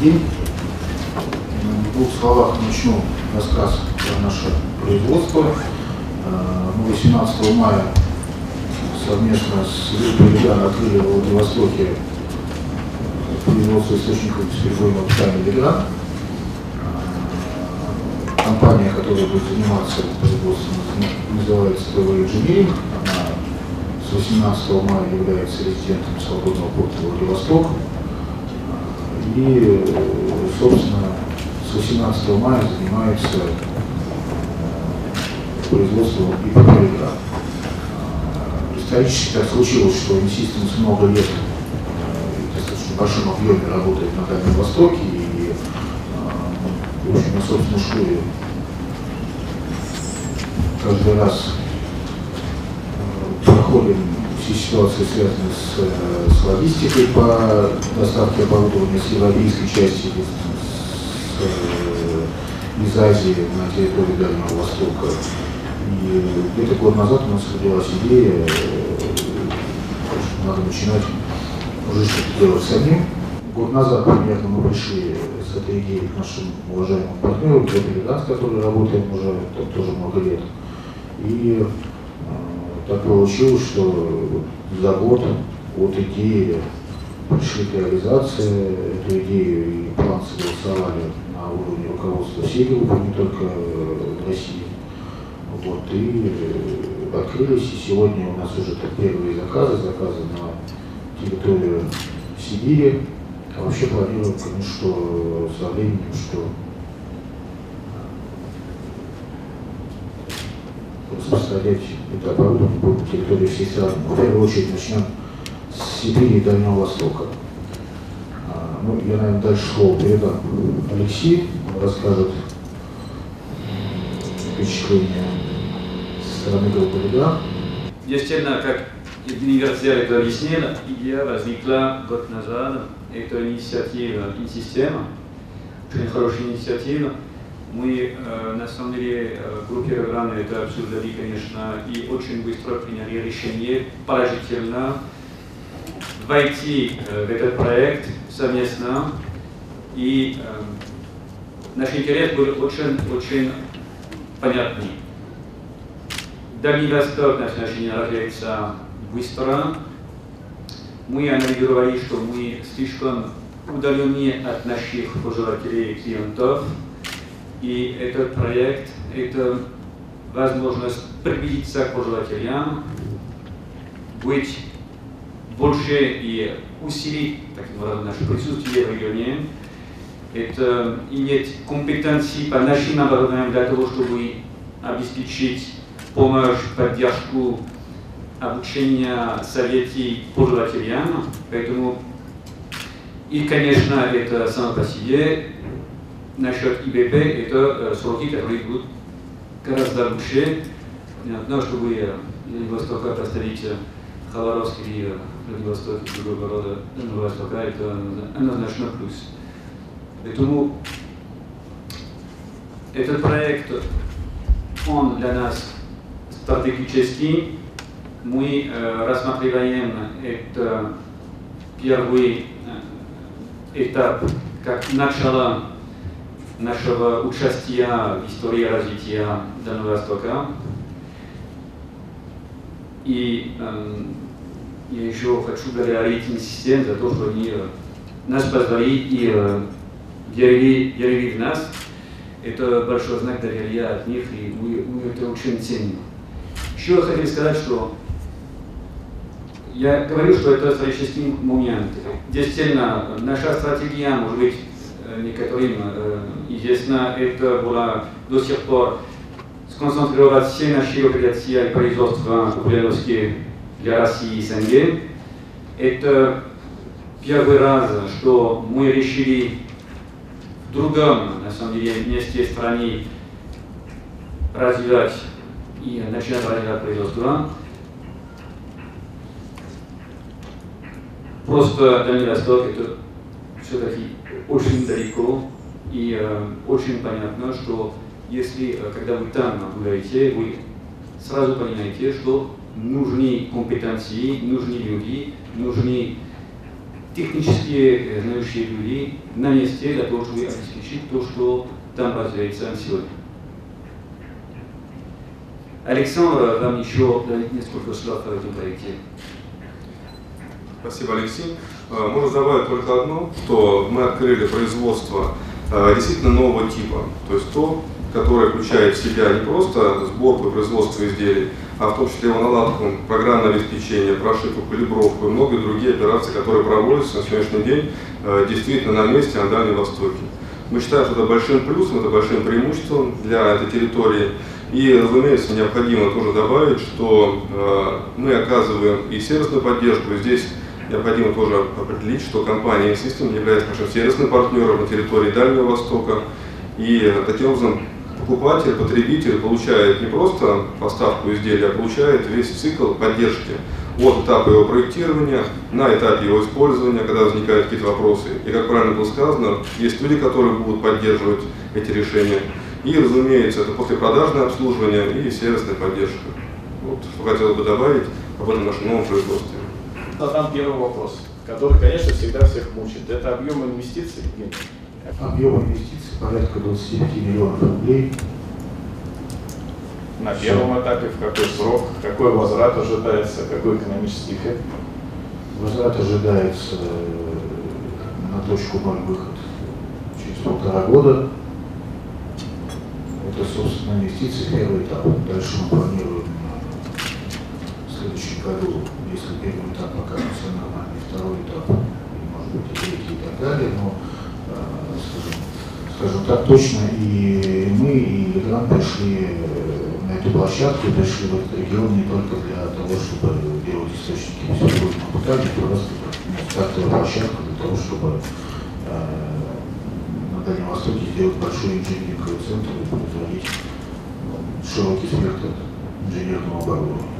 день. В двух словах начну рассказ про наше производство. Мы 18 мая совместно с группой Легана открыли в Владивостоке производство источников бесперебойного питания Леган. Компания, которая будет заниматься производством, называется ТВ Engineering. Она с 18 мая является резидентом свободного порта Владивосток. И, собственно, с 18 мая занимается производством ИПП Исторически так случилось, что Инсистенс много лет достаточно большом объеме работает на Дальнем Востоке и, в общем, на собственной шкуре каждый раз проходим все ситуации, связанные с, с логистикой по доставке оборудования с европейской части, с, из Азии на территорию Дальнего Востока. И где-то год назад у нас родилась идея, что надо начинать уже что-то делать самим. Год назад примерно мы пришли с этой идеей к нашим уважаемым партнерам, Газ, который работаем уже тоже много лет. И так получилось, что за год от идеи пришли к реализации, эту идею и план согласовали на уровне руководства всей группы, не только в России. Вот, и открылись, и сегодня у нас уже первые заказы, заказы на территорию Сибири. А вообще планируем, конечно, что со временем, что распространять это оборудование по территории всей страны. В первую очередь начнем с Сибири и Дальнего Востока. А, ну, я, наверное, дальше слово передам Алексей, он расскажет впечатления со стороны «Лига». Действительно, как университет объяснил, идея возникла год назад. Это инициатива «Инсистема», очень хорошая инициатива. Мы, э, на самом деле, э, в группе Рограна это обсуждали, конечно, и очень быстро приняли решение положительно войти э, в этот проект совместно. И наш интерес был очень-очень понятный. Дальний Восток наш начинает развиваться быстро. Мы анализировали, что мы слишком удалены от наших пользователей и клиентов. И этот проект – это возможность приблизиться к пользователям, быть больше и усилить таким образом наше присутствие в регионе. Это иметь компетенции по нашим оборудованиям для того, чтобы обеспечить помощь, поддержку, обучение, советы пользователям. Поэтому и, конечно, это само по себе насчет ИБП это сроки, которые будут гораздо лучше. Понятно, чтобы из Востока поставить Хабаровск или Владивосток и другого рода Востока, это однозначно плюс. Поэтому этот проект, он для нас стратегический. Мы э, рассматриваем это первый этап как начало нашего участия в истории развития Дальнего Востока. И э, я еще хочу благодарить институт за то, что они нас позвали и э, верили, верили в нас. Это большой знак доверия от них, и мы, мы это очень ценим. Еще я хотел сказать, что я говорю, что это исторический момент. Действительно, наша стратегия, может быть, некоторым известна, это была до сих пор сконцентрировать все наши предприятия и производства углеродские для России и СНГ. Это первый раз, что мы решили в другом, на самом деле, месте страны развивать и начинать развивать производство. Просто Дальний Восток это все-таки очень далеко и э, очень понятно, что если, э, когда вы там гуляете, вы сразу понимаете, что нужны компетенции, нужны люди, нужны технические знающие люди на месте для того, чтобы обеспечить то, что там развивается сегодня. Александр, вам еще несколько слов по этому проекте. Спасибо, Алексей. Э, можно добавить только одно, что мы открыли производство э, действительно нового типа. То есть то, которое включает в себя не просто сборку и производство изделий, а в том числе его наладку, программное обеспечение, прошивку, калибровку и многие другие операции, которые проводятся на сегодняшний день э, действительно на месте, на Дальнем Востоке. Мы считаем, что это большим плюсом, это большим преимуществом для этой территории. И, разумеется, необходимо тоже добавить, что э, мы оказываем и сервисную поддержку. Здесь необходимо тоже определить, что компания System является нашим сервисным партнером на территории Дальнего Востока. И таким образом покупатель, потребитель получает не просто поставку изделия, а получает весь цикл поддержки от этапа его проектирования на этапе его использования, когда возникают какие-то вопросы. И, как правильно было сказано, есть люди, которые будут поддерживать эти решения. И, разумеется, это послепродажное обслуживание и сервисная поддержка. Вот хотел бы добавить об этом нашем новом производстве. Задам первый вопрос, который, конечно, всегда всех мучит. Это объем инвестиций. Объем инвестиций порядка 25 миллионов рублей. На первом этапе в какой срок, какой возврат ожидается, какой экономический эффект? Возврат ожидается э, на точку ноль выход через полтора года. Это, собственно, инвестиции первый этап. Дальше мы планируем в следующем году, первый этап покажется нормальный, второй этап, может быть, и третий и так далее, но скажем так, точно и мы, и Легран пришли э, на эту площадку, пришли в этот регион не только для того, чтобы делать источники нефтегазового питания, просто стартовая площадка для того, чтобы э, на Дальнем Востоке сделать большой инженерный центр и производить широкий спектр инженерного оборудования.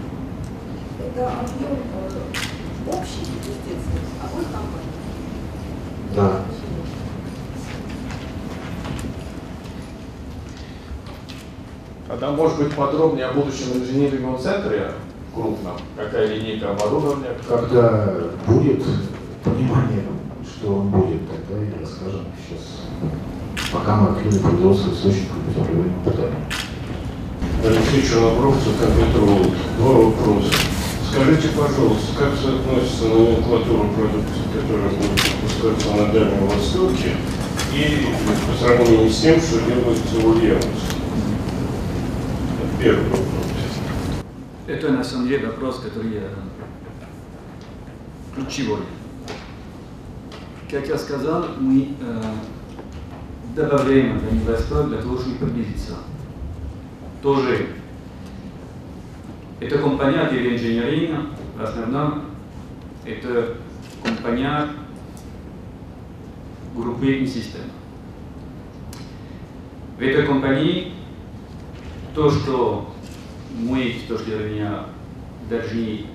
Это объем э, общий инвестиций, а вот компании? Да. Тогда, может быть, подробнее о будущем инженерном центре крупном, какая линейка оборудования? Когда будет понимание, что он будет, тогда и расскажем сейчас. Пока мы открыли производство источников беспроводного питания. Алексей Чернобров, Центрконтрол. Два вопроса. Скажите, пожалуйста, как соотносится номенклатура продукции, которая будет выпускаться на Дальнем Востоке, и по сравнению с тем, что делается в Ульяновске? Первый вопрос. Это на самом деле вопрос, который э, ключевой. Как я сказал, мы э, добавляем это инвестор для того, чтобы приблизиться. Тоже это компания для инженерии, в основном это компания группы систем. В этой компании то, что мы с точки зрения должны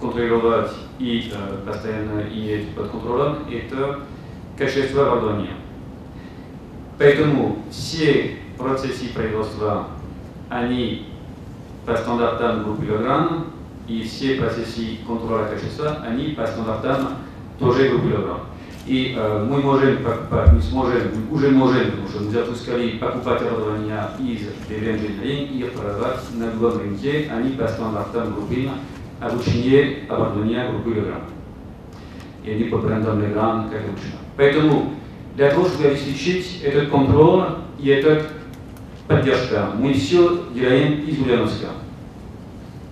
контролировать и э, постоянно иметь под контролем, это качество оборудования. Поэтому все процессы производства, они по стандартам группы Легран, и все процессы контроля качества, они по стандартам тоже группы Легран. И э, мы можем, мы сможем, уже можем, потому что мы запускали покупать оборудование из Девенджинринг и продавать на любом рынке, они по стандартам группы обучение оборудования группы Легран. И они по брендам Легран, как обычно. Поэтому для того, чтобы обеспечить этот контроль и этот поддержка, все делаем из Ульяновска.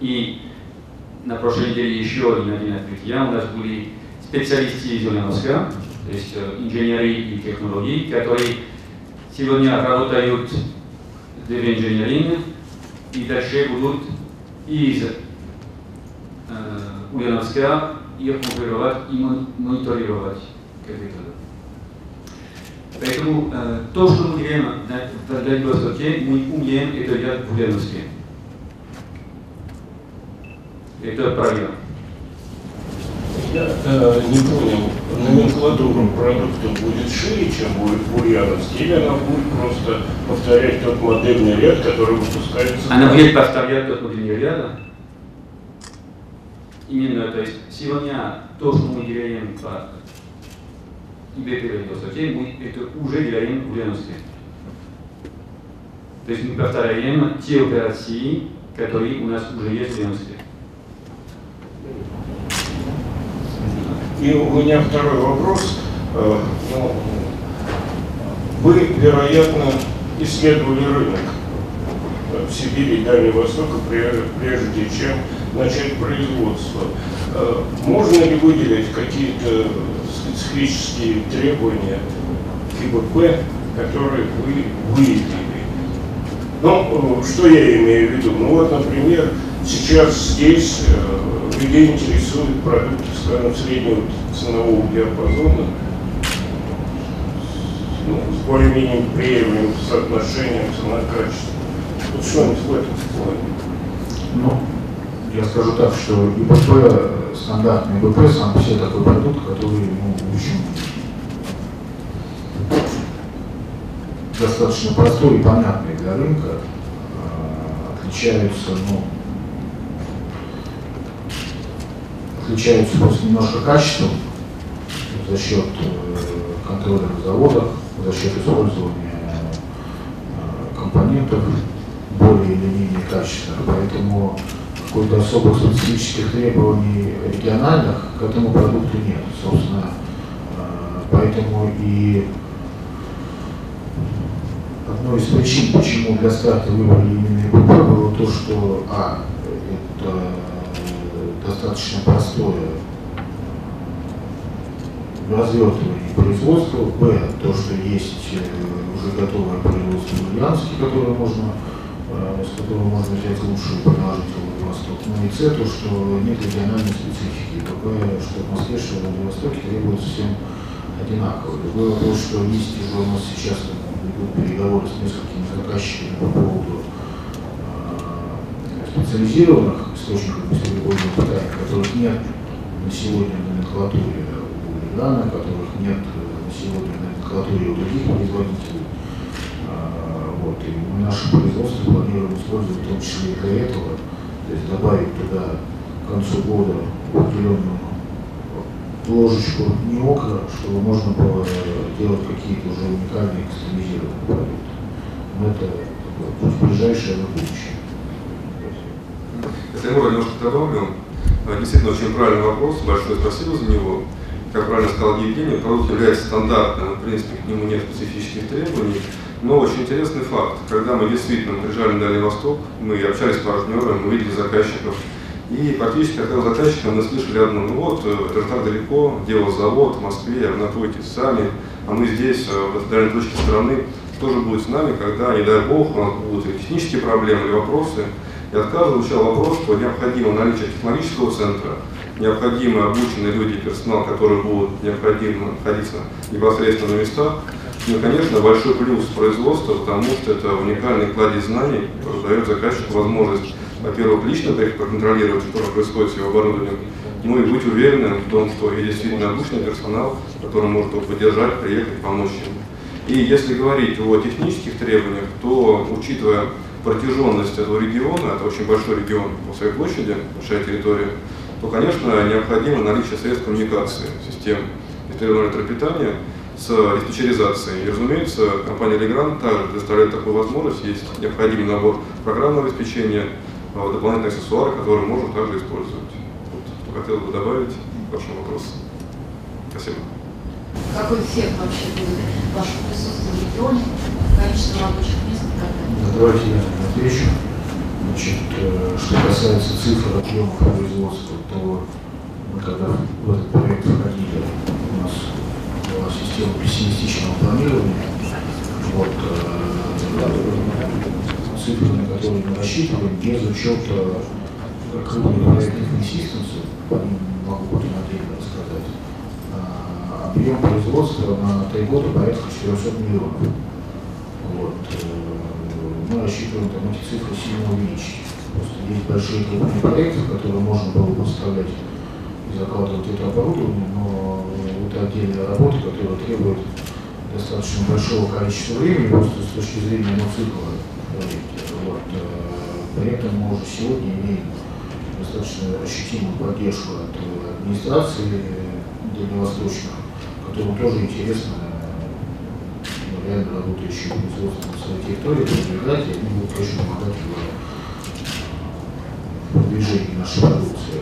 И на прошлой неделе еще один один открытие у нас были специалисты из Ульяновска, то есть инженеры и технологии, которые сегодня работают в инженерии и дальше будут из э, Ульяновска их контролировать и мониторировать как это. Поэтому э, то, что мы делаем в Дальнем Востоке, мы умеем это делать в Ульяновске. Это правильно. Я э, не понял, номенклатура продукта будет шире, чем будет в Ульяновске, или она будет просто повторять тот модельный ряд, который выпускается? Она будет повторять тот модельный ряд. именно, то есть сегодня то, что мы делаем по ИБП Востоке, мы это уже делаем в Ульяновске. То есть мы повторяем те операции, которые у нас уже есть в Ульяновске. И у меня второй вопрос. Э, ну, вы, вероятно, исследовали рынок в Сибири и Дальнего Востока, прежде чем начать производство. Э, можно ли выделить какие-то специфические требования ФИБП, которые вы выявили? Ну, э, что я имею в виду? Ну вот, например, сейчас здесь людей интересуют продукты, скажем, среднего ценового диапазона, ну, с более-менее приемлемым соотношением цена-качество. Вот что-нибудь в этом плане. Ну, я скажу так, что ИПП, стандартный ИПП, сам себе такой продукт, который, ну, в достаточно простой и понятный для рынка, а, отличаются, ну, отличаются просто немножко качеством за счет э, контроля на заводах, за счет использования э, компонентов более или менее качественных, поэтому какой-то особых специфических требований региональных к этому продукту нет. Собственно, э, поэтому и одной из причин, почему для старта выбрали именно ИБП, было то, что А, это достаточно простое развертывание производства, Б, то, что есть э, уже готовое производство в Ульяновске, которое можно, э, с которого можно взять лучшее и приложить в Владивосток. Ну и С, то, что нет региональной специфики. Такое, что что в Владивостоке требуется всем одинаково. Другой вопрос, что есть уже у нас сейчас идут переговоры с несколькими заказчиками по поводу э, специализированных источников бесперебойного питания, которых нет на сегодня в номенклатуре данных, которых нет на сегодня на номенклатуре у других производителей. А, вот, и мы наше производство планируем использовать в том числе и для этого, то есть добавить туда к концу года определенную ложечку не окна, чтобы можно было делать какие-то уже уникальные кастомизированные продукты. Но это такое, ближайшее будущее. Если я немножко добавлю, действительно очень правильный вопрос, большое спасибо за него как правильно сказал Евгений, продукт является стандартным, в принципе, к нему нет специфических требований. Но очень интересный факт, когда мы действительно приезжали на Дальний Восток, мы общались с партнерами, мы видели заказчиков, и практически от этого заказчика мы слышали одно, ну вот, э, это так далеко, делал завод в Москве, вы находитесь сами, а мы здесь, э, в этой дальней точке страны, что же будет с нами, когда, не дай бог, у нас будут или технические проблемы, или вопросы. И от каждого звучал вопрос, что необходимо наличие технологического центра, необходимы обученные люди, персонал, которые будут необходимо находиться непосредственно на местах. Ну конечно, большой плюс производства, потому что это уникальный кладезь знаний, который дает заказчику возможность, во-первых, лично проконтролировать, что происходит с его оборудованием, ну и быть уверенным в том, что есть действительно обученный персонал, который может его поддержать, приехать, помочь ему. И если говорить о технических требованиях, то, учитывая протяженность этого региона, это очень большой регион по своей площади, большая территория, то, конечно, необходимо наличие средств коммуникации, систем электропитания с диспетчеризацией. И, разумеется, компания Legrand также предоставляет такую возможность. Есть необходимый набор программного обеспечения, а, дополнительные аксессуары, которые можно также использовать. Вот, что хотел бы добавить к вашему вопросу. Спасибо. Какой эффект вообще будет вашего присутствия в регионе, количество рабочих мест и так далее? Давайте я отвечу. Значит, э, что касается цифр объемов производства, то мы когда в этот проект входили, у нас была система пессимистичного планирования. Вот, э, цифры, на которые мы рассчитываем, без учета по ним могу потом отдельно рассказать, а, объем производства на три года порядка 400 миллионов. Вот, э, мы рассчитываем там эти цифры сильно увеличить. Просто есть большие крупные проекты, которые можно было поставлять и закладывать это оборудование, но это отдельная работа, которая требует достаточно большого количества времени, просто с точки зрения ну, при этом мы уже сегодня имеем достаточно ощутимую поддержку от администрации дальневосточных, которым тоже интересно ну, реально работающие производство на своей территории продвигать, и они будут, конечно, помогать в продвижении нашей продукции.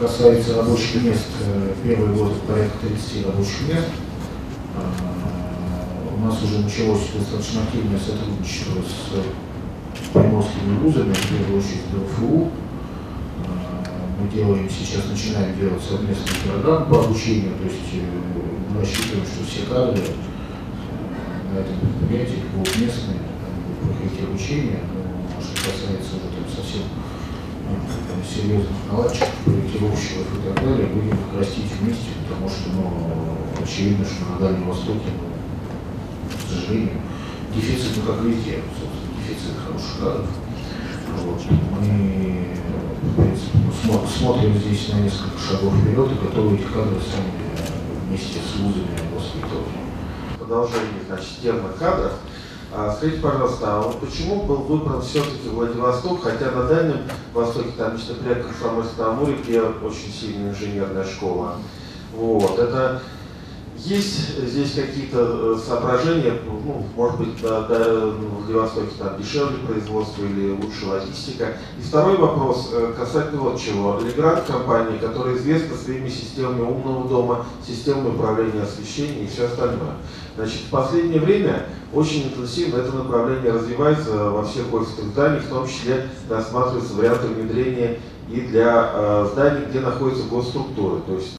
Касается рабочих мест, э, первый год порядка 30 рабочих мест. Э, у нас уже началось достаточно активное сотрудничество с приморскими вузами, в первую очередь ДФУ, мы делаем сейчас, начинаем делать совместный программ по обучению, то есть э, мы рассчитываем, что все кадры э, на этом предприятии будут местные, будут проходить обучение, но что касается уже там совсем там, серьезных наладчиков, проектировщиков и так далее, будем их растить вместе, потому что, ну, очевидно, что на Дальнем Востоке, ну, к сожалению, дефицит, ну, как везде, дефицит хороших кадров. Вот. Мы смотрим здесь на несколько шагов вперед и готовы эти кадры сами вместе с вузами воспитывать. Продолжение, значит, темы кадров. А, скажите, пожалуйста, а вот почему был выбран все-таки Владивосток, хотя на Дальнем Востоке, там, например, Комсомольск на Амуре, где очень сильная инженерная школа. Вот, это есть здесь какие-то э, соображения, ну, может быть, да, да, в Владивостоке там дешевле производство или лучше логистика. И второй вопрос э, касательно вот чего. Легрант компания, которая известна своими системами умного дома, системами управления освещением и все остальное. Значит, в последнее время очень интенсивно это направление развивается во всех офисных зданиях, в том числе рассматриваются варианты внедрения и для э, зданий, где находятся госструктуры. То есть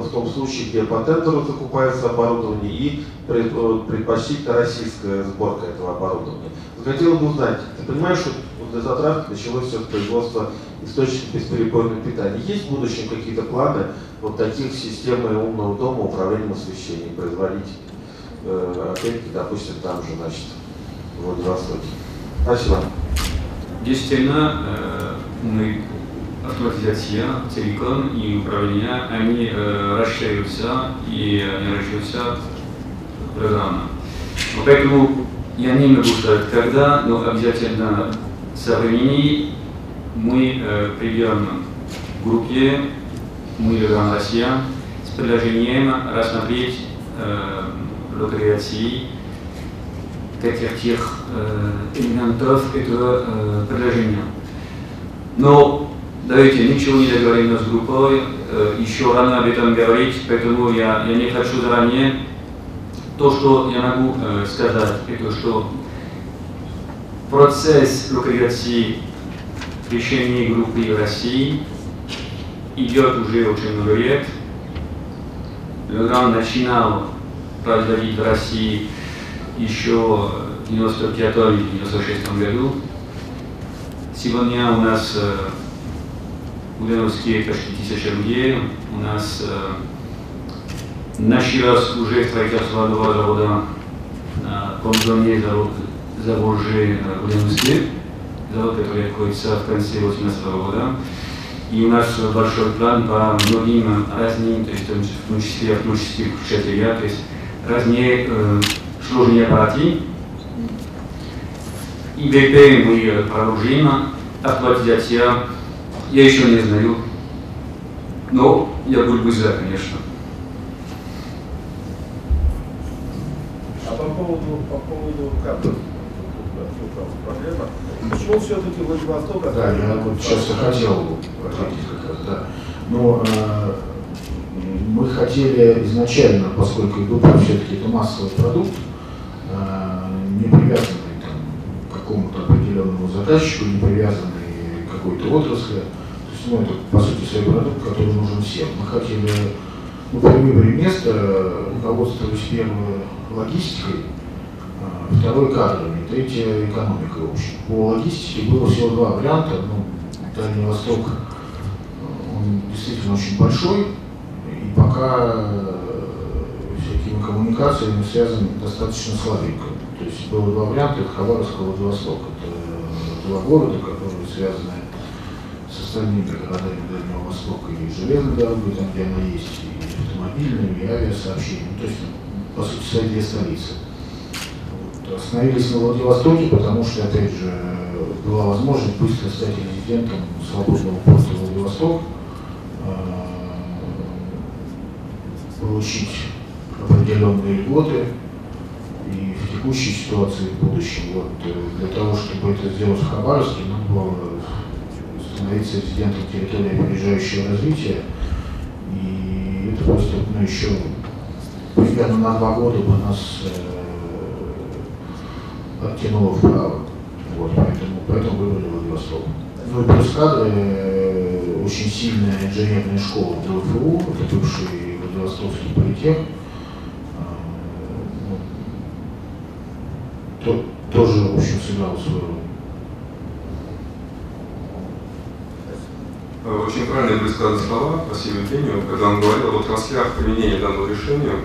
в том случае, где по тендеру закупается оборудование и э, предпочтительно российская сборка этого оборудования. Хотел бы узнать, ты понимаешь, что для затравки началось все производство источников бесперебойного питания. Есть в будущем какие-то планы вот таких систем умного дома, управлением освещением производить, э, опять-таки, допустим, там же, значит, в Владивостоке? Спасибо. Действительно, э, автоматизация, телеком и управление, они э, расширяются и они расширяются программно. Поэтому я не могу сказать когда, но обязательно со времени мы э, придем к группе «Мы Легран Россия» с предложением рассмотреть э, локализации каких тех э, элементов этого э, предложения. Но Давайте ничего не договорим с группой, э, еще рано об этом говорить, поэтому я, я не хочу заранее. То, что я могу э, сказать, это что процесс локализации решений группы в России идет уже очень много лет. Легран начинал производить в России еще в 1995-1996 году. Сегодня у нас э, Ульяновске почти тысяча людей. У нас э, началось уже строительство нового завода на Комзоне завод, завод же в Ульяновске, завод, который находится в конце 18 года. И у нас большой план по многим разным, то есть в том числе автоматических включателей, то есть разные э, сложные аппараты. И ВП мы продолжим, автоматизация я еще не знаю. Но я был бы за, конечно. А по поводу, по поводу кадров, проблема. Почему все-таки Владивосток... Да, я вот сейчас и хотел ответить как раз, да. Но э, мы хотели изначально, поскольку группа все-таки это массовый продукт, э, не привязанный там, к какому-то определенному заказчику, не привязанный к какой-то отрасли, ну, это, по сути, свой продукт, который нужен всем. Мы хотели, ну, при выборе места руководствовались первой логистикой, а, второй кадрами, третья экономикой, в общем. По логистике было всего два варианта. Ну, Дальний Восток, он действительно очень большой, и пока э, всякими коммуникациями связан достаточно слабенько. То есть было два варианта, это Хабаровск и Владивосток. Это два города, которые связаны остальными городами Дальнего Востока и железной дорогой, там где она есть, и автомобильными, и авиасообщением. Ну, то есть, по сути, свои две столицы. Вот. Остановились на Владивостоке, потому что, опять же, была возможность быстро стать резидентом свободного порта Владивосток, получить определенные льготы и в текущей ситуации в будущем. Вот, для того, чтобы это сделать в Хабаровске, надо было становиться резидентом территории опережающего развития. И это просто ну, еще примерно на два года бы нас э, оттянуло вправо. Вот, поэтому, поэтому выбрали Владивосток. Ну и плюс кадры, э, очень сильная инженерная школа ДФУ, это бывший Владивостокский политех. Э, ну, то, тоже, в общем, сыграл свою роль. Очень правильно были слова, спасибо Евгению, когда он говорил о отраслях применения данного решения.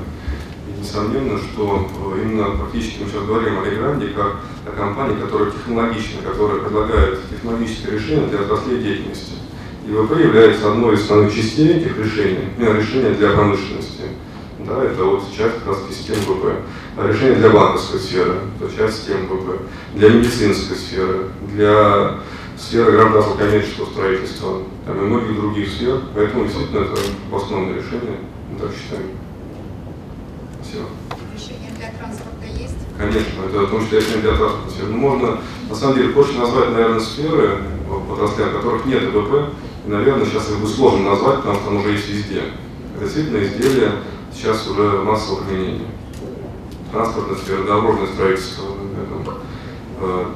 И несомненно, что э, именно практически мы сейчас говорим о Легранде как о компании, которая технологична, которая предлагает технологическое решение для отраслей деятельности. И ВП является одной из основных частей этих решений, именно решения для промышленности. Да, это вот часть как раз систем ВП. А решение для банковской сферы, это часть систем ВП. Для медицинской сферы, для сферы гражданского коммерческого строительства там, и многих других сфер. Поэтому действительно это основное решение, мы так считаем. Спасибо. Решение для транспорта есть? Конечно, это в том числе решение для транспорта. Ну, можно, на самом деле, проще назвать, наверное, сферы, в отраслях, которых нет ВП, и, наверное, сейчас их будет сложно назвать, потому что оно уже есть везде. Это действительно изделия сейчас уже массового применения. Транспортная сфера, дорожное строительство, э,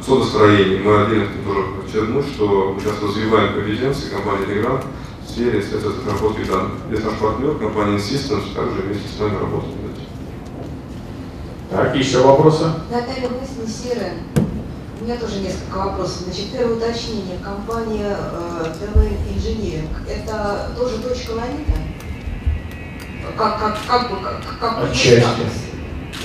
судостроение. Мы отдельно тоже подчеркнуть, что мы сейчас развиваем компетенции компании Telegram в сфере средств разработки данных. Здесь наш партнер, компания Systems, также вместе с нами работает. Так, еще вопросы? Наталья Мысль серая. У меня тоже несколько вопросов. Значит, первое уточнение. Компания э, TVN Engineering, это тоже точка ланита? Как, как, как бы, как, как Отчасти.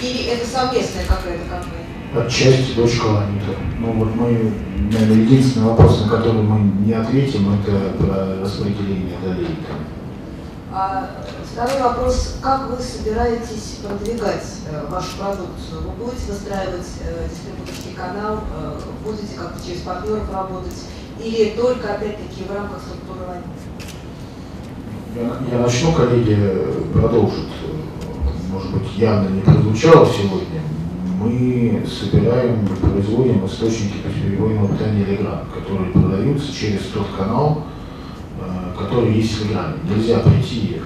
Или это совместная какая-то компания? Отчасти дочка Ланита. Ну вот мы, наверное, единственный вопрос, на который мы не ответим, это про распределение долей. А второй вопрос. Как вы собираетесь продвигать э, вашу продукцию? Вы будете выстраивать э, дистрибуторский канал, э, будете как-то через партнеров работать, или только, опять-таки, в рамках структуры Я, я начну, коллеги продолжат. Может быть, явно не прозвучало сегодня. Мы собираем производим источники перебойного питания Telegram, которые продаются через тот канал, которые есть в Телеграме. Нельзя прийти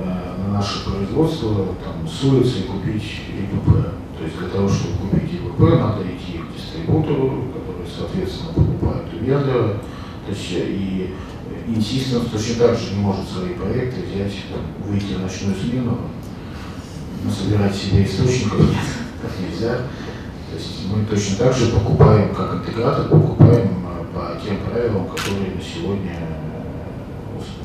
э, на наше производство там, с улицы и купить ИПП. То есть для того, чтобы купить ИПП, надо идти к дистрибутору, который, соответственно, покупает у вендора. То есть и Insistence точно так же не может свои проекты взять, выйти в ночную смену, насобирать себе источников как нельзя. То есть мы точно так же покупаем, как интегратор, покупаем э, по тем правилам, которые на сегодня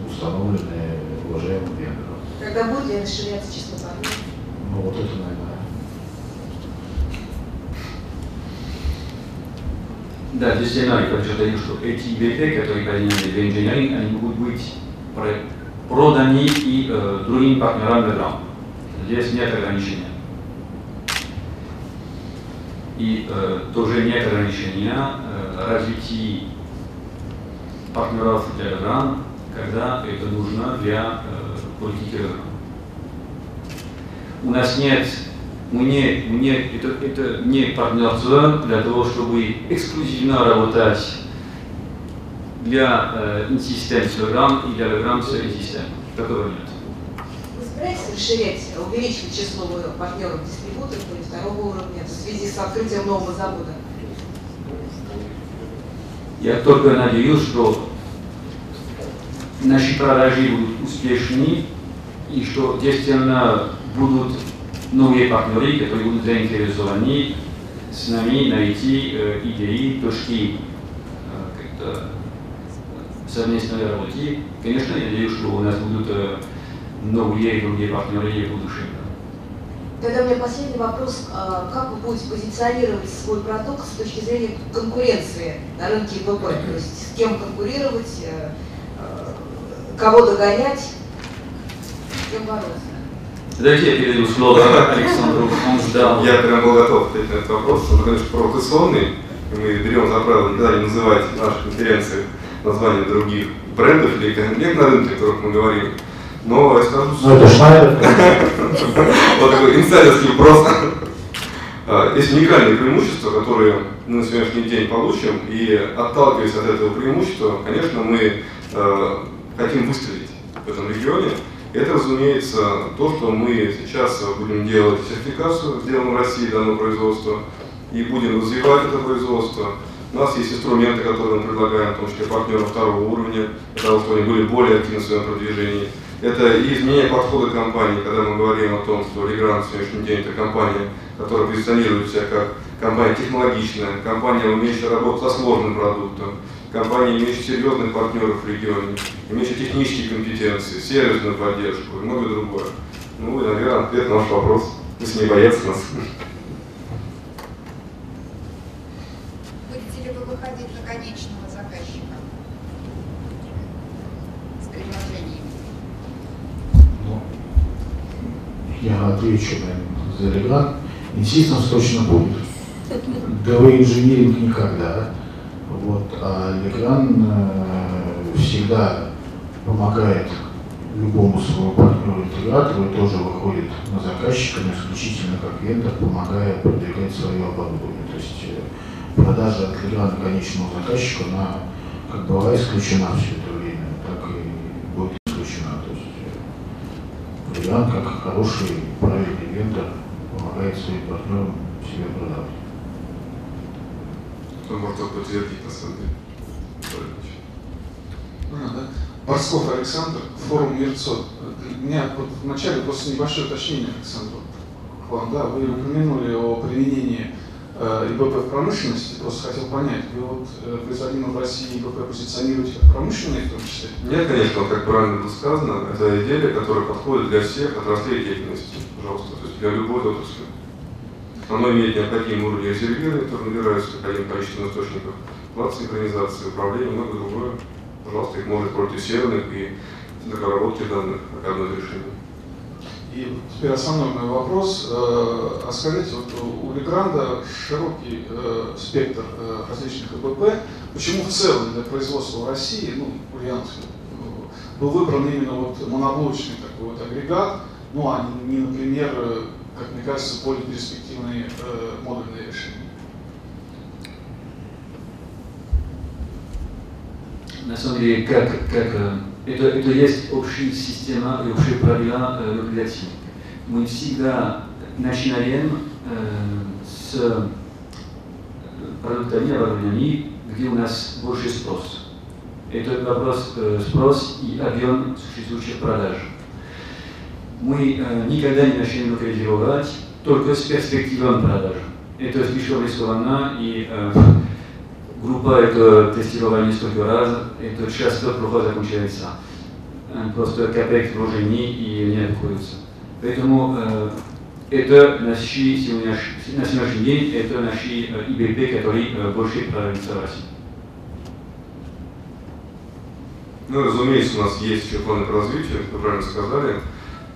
установлены уважаемым вендором. Когда будет расширяться партнеров? Ну вот это, наверное. Да, здесь я даю, что эти ИБТ, которые подняли в инженеринг, они могут быть проданы и э, другим партнерам программ. Здесь нет ограничения. И э, тоже нет ограничения э, развития партнеров для программ когда это нужно для э, политики рынка. У нас нет, мы не, мы не, это, это не партнерство для того, чтобы эксклюзивно работать для э, инсистент программ и для программ с. Такого нет. Собираетесь расширять, увеличивать число партнеров дистрибуторов или второго уровня в связи с открытием нового завода? Я только надеюсь, что наши продажи будут успешны и что действительно будут новые партнеры, которые будут заинтересованы с нами найти э, идеи, точки э, как-то совместной работы. Конечно, я надеюсь, что у нас будут э, новые другие партнеры в будущем. Тогда у меня последний вопрос. А, как вы будете позиционировать свой продукт с точки зрения конкуренции на рынке ИПП? То есть с кем конкурировать, э, кого догонять, с кем бороться. Давайте я передаю слово Александру, он ждал. Я прям был готов ответить на этот вопрос, он, конечно, провокационный. И мы берем за правило никогда не называть наши конференции названием других брендов или конкретных на рынке, о которых мы говорим. Но я скажу, Ну это Шнайдер. вот такой инсайдерский вопрос. А, Есть уникальные преимущества, которые мы на сегодняшний день получим, и отталкиваясь от этого преимущества, конечно, мы э, хотим выстрелить в этом регионе. Это, разумеется, то, что мы сейчас будем делать сертификацию, сделанную в России данного производства, и будем развивать это производство. У нас есть инструменты, которые мы предлагаем, в том числе партнерам второго уровня, для того, чтобы они были более активны в своем продвижении. Это и изменение подхода компании, когда мы говорим о том, что Легран на сегодняшний день это компания, которая позиционирует себя как компания технологичная, компания, умеющая работать со сложным продуктом, компания, имеющая серьезных партнеров в регионе, имеющая технические компетенции, сервисную поддержку и многое другое. Ну и, наверное, ответ на ваш вопрос, если не боятся нас. Будете ли вы выходить на конечного заказчика с предложениями? Ну, Я отвечу, наверное, за Легран. Инсистенс точно будет. ДВ инжиниринг никогда. Вот, а Легран э, всегда помогает любому своему партнеру интегратору и тоже выходит на заказчика, но исключительно как вендор, помогая продвигать свое оборудование. То есть э, продажа от Леграна конечному заказчику, она как была исключена все это время, так и будет исключена. То есть Легран, как хороший, правильный вендор, помогает своим партнерам себе продавать. Кто может это подтвердить на самом деле? А, да. Борсков Александр, форум Мирцот. У меня вот вначале просто небольшое уточнение, Александр. Да, вы упомянули о применении э, ИБП в промышленности. Просто хотел понять, вы вот э, производимый в России ИБП позиционируете как промышленный в том числе? Нет, конечно, как правильно было сказано, это изделие, которое подходит для всех отраслей деятельности, пожалуйста, то есть для любой отрасли. Оно имеет необходимый уровень резервирования, который набирается каким количеством источников, плат синхронизации, управления, много другое. Пожалуйста, их можно и серверных, и для данных, как одно из решений. И теперь основной мой вопрос. Э, А скажите, вот у Легранда широкий э, спектр э, различных ИБП. Почему в целом для производства в России, ну, Ульяновск, э, был выбран именно вот моноблочный такой вот агрегат, ну, а не, например, как мне кажется, более перспективные модульные решения? На самом деле, как, как э, это, это есть общая система и общие правила э, ликвидации. Мы всегда начинаем э, с продуктами, оборудований, где у нас больше спрос. Это вопрос спрос и объем существующих продаж. Мы никогда не начнем локализировать только с перспективой продажи. Это слишком рискованно и Группа это тестировала несколько раз, это часто плохо закончается. Просто капек вложений и не обходится. Поэтому это наши, на сегодняшний день, это наши ИБП, которые больше России. Ну, разумеется, у нас есть еще планы по развитию, как вы правильно сказали.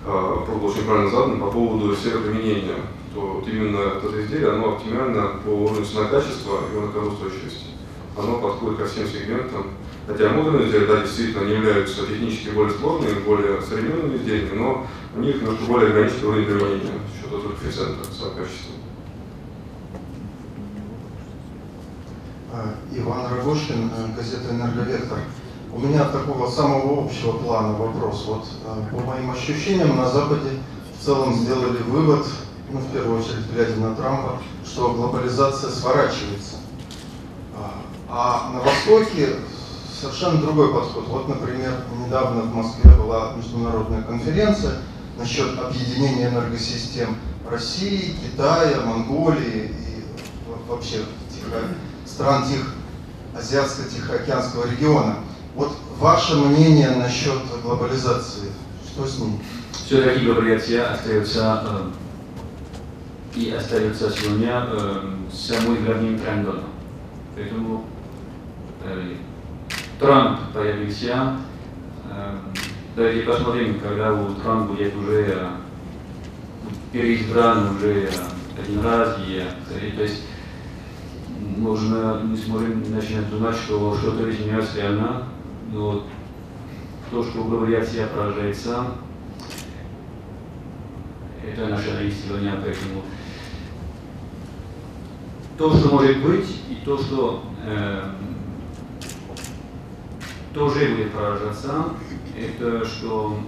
А, Вопрос был очень правильно задан по поводу сферы применения. То вот именно это изделие, оно оптимально по уровню цена-качества и энергоустойчивости. Оно подходит ко всем сегментам. Хотя модульные изделия, да, действительно, не являются технически более сложными, более современными изделиями, но у них немножко более ограниченный уровень применения с счет этого коэффициента цена-качества. А, Иван Рогошкин, э, газета «Энерговектор». У меня такого самого общего плана вопрос. Вот э, по моим ощущениям на Западе в целом сделали вывод, ну в первую очередь глядя на Трампа, что глобализация сворачивается. А, А на Востоке совершенно другой подход. Вот, например, недавно в Москве была международная конференция насчет объединения энергосистем России, Китая, Монголии и во- вообще Тихо- стран Тих, Азиатско-Тихоокеанского региона. Вот ваше мнение насчет глобализации, что с ней? Все-таки глобализация остается э, и остается сегодня э, самым главным трендом. Поэтому э, Трамп появился. Э, давайте посмотрим, когда у Трампа будет уже э, переизбран уже э, один раз. И, э, то есть можно, мы сможем начинать думать, что что-то изменилось реально, но то, что говорят, себя поражается, это наше наистина, поэтому то, что может быть, и то, что э, тоже будет поражаться, это что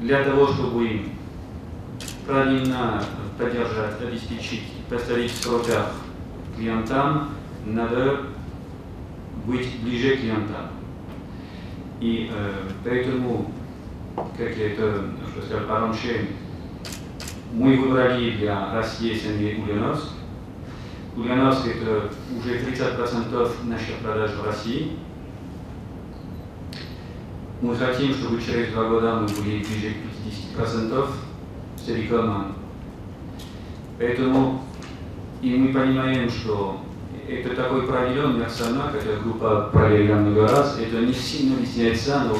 для того, чтобы правильно поддержать, обеспечить, поставить в сроках клиентам, надо быть ближе к клиентам. И э, поэтому, как я это что сказал пораньше, мы выбрали для России СНГ Ульяновск. Ульяновск это уже 30% наших продаж в России. Мы хотим, чтобы через два года мы были ближе к 50% целиком. Поэтому и мы понимаем, что это такой определенный акционат, это группа проверена много раз, это не сильно объясняется, но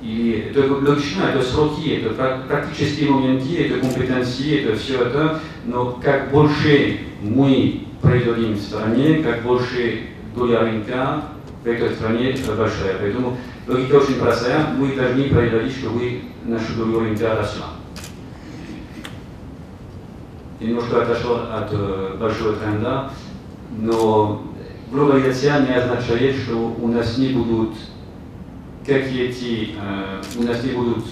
и это логично, это сроки, это практические моменты, это компетенции, это все это, но как больше мы производим в стране, как больше доля рынка в этой стране большая. Поэтому логика очень простая, мы должны производить, чтобы наша доля рынка росла. Немножко отошел от э, большого тренда, но глобализация не означает, что у нас не будут какие-то, э, у нас не будут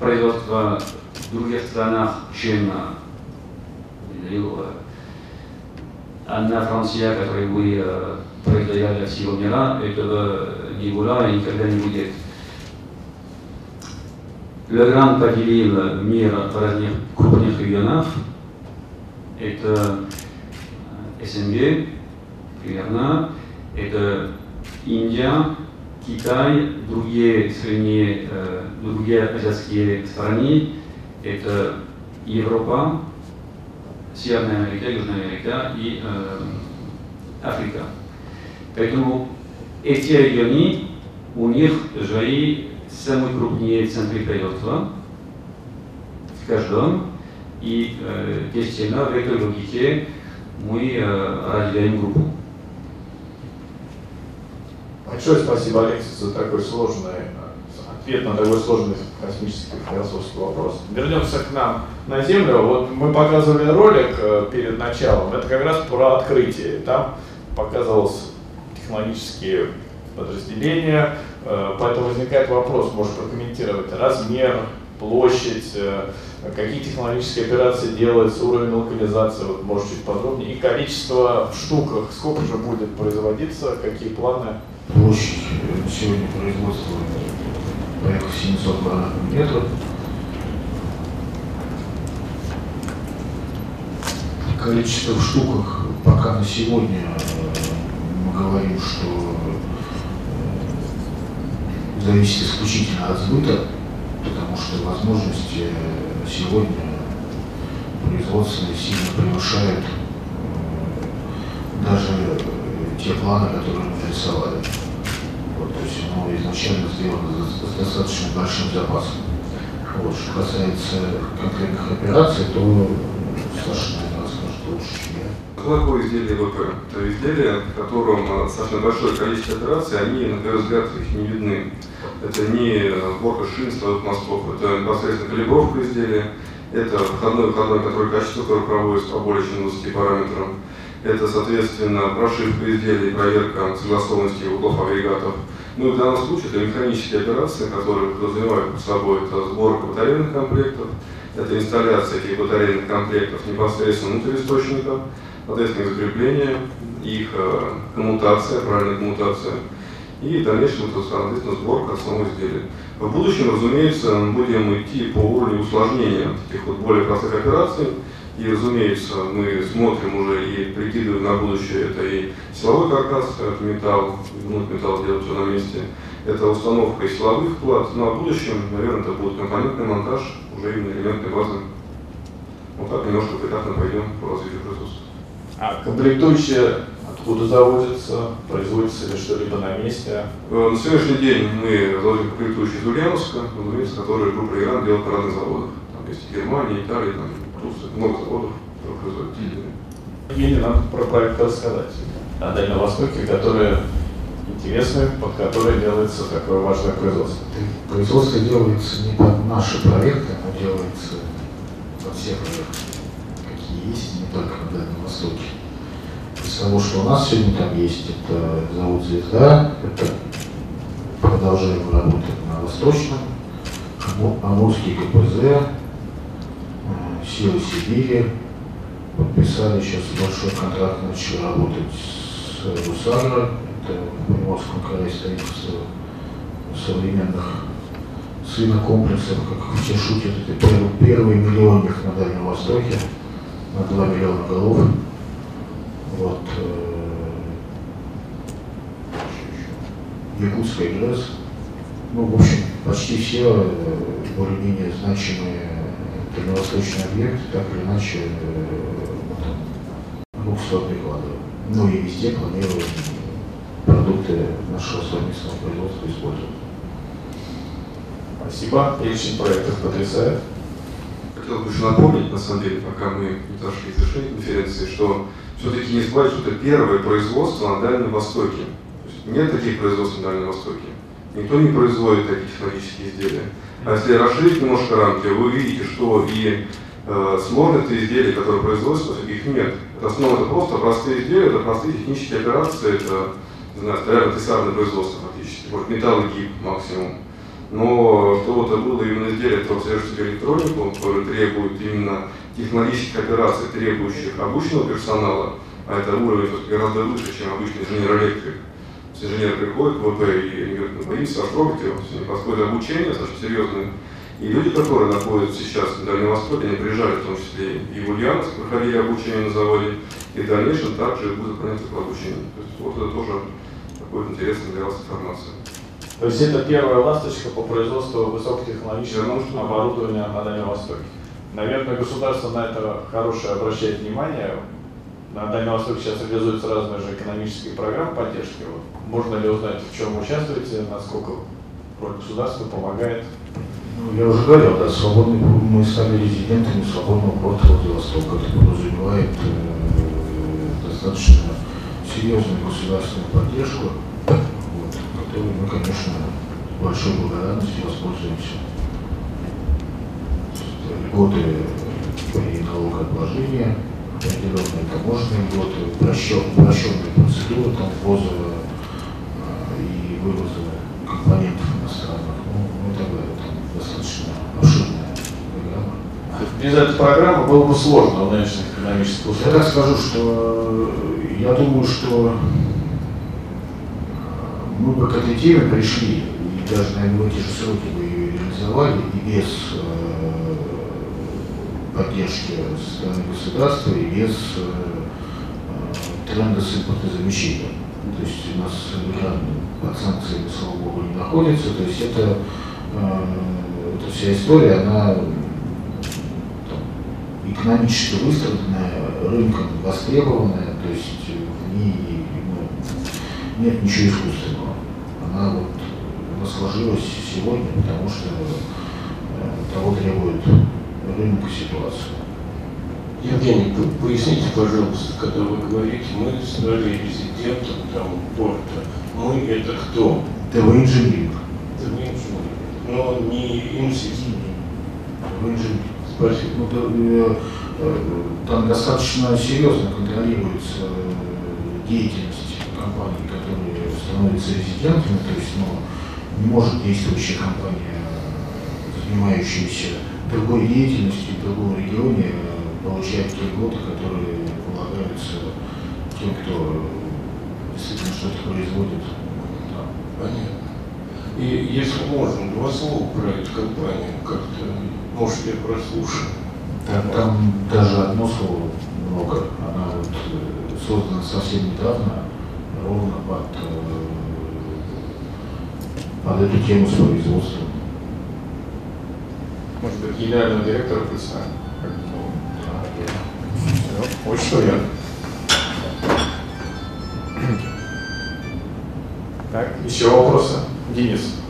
производства в других странах, чем э, одна Франция, которая бы э, производила для всего мира, этого не было и никогда не будет. Легран поделил мир в разных крупных регионах. Это СНГ, примерно, это Индия, Китай, другие страны, э, другие азиатские страны, это Европа, Северная Америка, Южная Америка и э, Африка. Поэтому эти регионы, у них свои самые крупные центры производства в каждом, и э, действительно в этой логике мы э, разделяем группу. Большое спасибо, Алексей, за такой сложный ответ на такой сложный космический философский вопрос. Вернемся к нам на Землю. Вот мы показывали ролик э, перед началом. Это как раз про открытие. Там показывалось технологические подразделения. Э, поэтому возникает вопрос, может прокомментировать размер, площадь, э, какие технологические операции делаются, уровень локализации, вот, может чуть подробнее, и количество в штуках, сколько же будет производиться, какие планы? Площадь сегодня производства порядка 700 квадратных метров. Количество в штуках пока на сегодня мы говорим, что э, зависит исключительно от сбыта, потому что возможности сегодня производственные сильно превышают э, даже те планы, которые мы нарисовали. Оно изначально сделано с достаточно большим запасом. Вот, что касается конкретных операций, то Саша, наверное, расскажет лучше, чем я. Что такое изделие ВП? Это изделие, в котором достаточно большое количество операций, они, на первый взгляд, их не видны. Это не сборка шин, столовых мостов, это непосредственно калибровка изделия, это входной-выходной контроль качества, который проводится по более чем 20 параметрам. Это, соответственно, прошивка изделий, проверка согласованности углов агрегатов. Ну в данном случае это механические операции, которые подразумевают под собой это сборка батарейных комплектов, это инсталляция этих батарейных комплектов непосредственно внутрь источника, соответственно, закрепление, их э, коммутация, правильная коммутация и в дальнейшем, соответственно, сборка самого изделия. В будущем, разумеется, мы будем идти по уровню усложнения таких вот более простых операций, и, разумеется, мы смотрим уже и прикидываем на будущее, это и силовой каркас, это металл, внутрь металл делать все на месте, это установка и силовых плат, ну а в будущем, наверное, это будет компонентный монтаж уже именно элементной базы. Вот так немножко приятно пойдем по развитию производства. А комплектующие откуда заводятся, производится ли что-либо на месте? Э, на сегодняшний день мы заводим комплектующие из Ульяновска, которые группа Иран делает на разных заводах. Там есть Германия, Италия, там, Много заводов, изделия. Или нам про проект рассказать на Дальнем Востоке, которые интересны, под которые делается такое важное производство. Производство делается не под наши проекты, оно делается под все проекты, какие есть, не только на Дальнем Востоке. Из того, что у нас сегодня там есть, это завод «Звезда», это продолжаем работать на Восточном, Амурский КПЗ, Силы Сибири, подписали сейчас большой контракт, начали работать с Русагро, это в Приморском крае строительство современных свинокомплексов, как все шутят, это первый, первый миллионник на Дальнем Востоке, на 2 миллиона голов. Вот, э, Якутская ГРЭС. Ну, в общем, почти все э, более-менее значимые дальневосточные объекты, так или иначе, э, рук сюда прикладываем. Ну и везде планируем продукты нашего совместного производства использовать. Спасибо. Перечень проектов потрясает. Хотел бы еще напомнить, на самом деле, пока мы не дошли к завершению конференции, что все-таки не забывать, что это первое производство на Дальнем Востоке. То есть нет таких производств на Дальнем Востоке. Никто не производит такие технологические изделия. А если расширить немножко рамки, вы увидите, что и э, сложных изделий, которые производятся, таких нет. Это основа это просто простые изделия, это простые технические операции, это, не знаю, столярно тесарное производство фактически, может металлогиб максимум. Но что это было именно изделие, которое содержит себе электронику, которое требует именно технологических операций, требующих обученного персонала, а это уровень гораздо выше, чем обычный инженер-электрик. Инженер приходит в ВП и они говорят, ну, боимся, его. Они проходят обучение достаточно серьезное. И люди, которые находятся сейчас на Дальнем Востоке, они приезжали в том числе и в Ульяновск, проходили обучение на заводе, и в дальнейшем также будут заполняться по обучению. То есть вот это тоже такой интересный для вас информация. То есть это первая ласточка по производству высокотехнологичного оборудования на Дальнем Востоке. Наверное, государство на это хорошее обращает внимание. На Дальнем Востоке сейчас реализуются разные же экономические программы поддержки. Вот. Можно ли узнать, в чем участвуете, насколько роль государства помогает? Ну, я уже говорил, да, свободный, мы стали резидентами свободного порта Владивостока. Это подразумевает э, достаточно серьезную государственную поддержку которой мы, конечно, большой благодарностью воспользуемся. Льготы при налогообложении, определенные таможенные льготы, упрощенные процедуры там, ввоза а, и вывоза компонентов иностранных, ну, ну и так далее. Там достаточно обширная программа. Без этой программы было бы сложно в нынешних экономических условиях. Я так скажу, что я думаю, что мы бы к этой теме пришли, и даже, наверное, в эти же сроки бы ее реализовали, и без э, поддержки со стороны государства, и без э, тренда с импортозамещением. То есть у нас Иран под санкциями, слава богу, не находится. То есть это, э, эта вся история, она там, экономически выстроенная, рынком востребованная, то есть в ней ну, нет ничего искусственного она вот она сложилась сегодня, потому что э, того требует рынок ситуация. Евгений, поясните, пожалуйста, когда вы говорите, мы стали резидентом там порта, мы это кто? ТВ инженеринг. ТВ инженеринг, но не инсист. ТВ инженеринг. Спасибо. Ну, э, э, там достаточно серьезно контролируется деятельность компаний, которые становятся резидентами, то есть ну, не может действующая компания, занимающаяся другой деятельностью в другом регионе, получать те льготы, которые полагаются тем, кто действительно что-то производит. Да. Понятно. И если можно, два слова про эту компанию, как-то, может, я прослушал. Там, там даже одно слово много. Она вот э, создана совсем недавно, ровно под, э, под эту тему с производством. Может быть, генерального директора представим? Да, Очень приятно. Так, еще вопросы? Денис.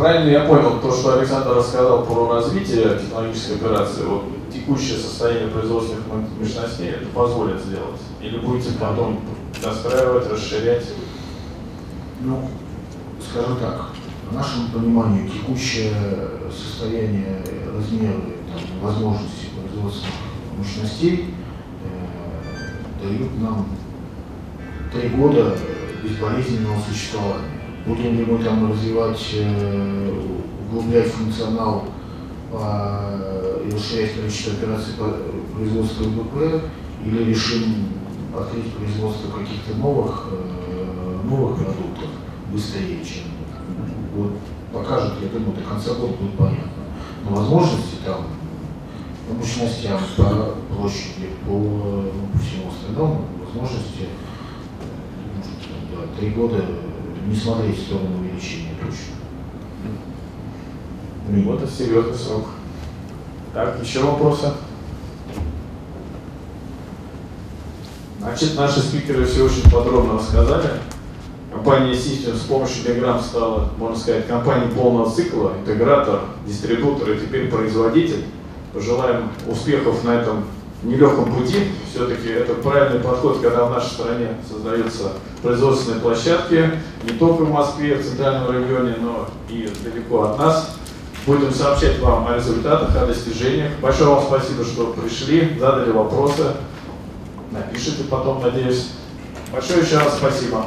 правильно я понял то, что Александр рассказал про развитие технологической операции, вот текущее состояние производственных мощностей это позволит сделать? Или будете потом достраивать, расширять? Ну, скажем так, по нашему пониманию, текущее состояние, размеры, там, возможности производственных мощностей э, дают нам три года безболезненного существования. Будем ли мы там развивать, э, углублять функционал э, и расширять количество операций по производству ВП, или решим открыть производство каких-то новых, э, новых продуктов быстрее, чем вот покажет, я думаю, до конца года будет понятно. Но возможности там по мощностям, по площади, по, ну, по всему остальному, возможности да, три года не смотреть в сторону увеличения точно. Ну, это серьезный срок. Так, еще вопросы? Значит, наши спикеры все очень подробно рассказали. Компания System с помощью Telegram стала, можно сказать, компанией полного цикла, интегратор, дистрибутор и теперь производитель. Пожелаем успехов на этом нелегком пути. Все-таки это правильный подход, когда в нашей стране создаются производственные площадки, не только в Москве, в центральном регионе, но и далеко от нас. Будем сообщать вам о результатах, о достижениях. Большое вам спасибо, что пришли, задали вопросы. Напишите потом, надеюсь. Большое еще раз спасибо.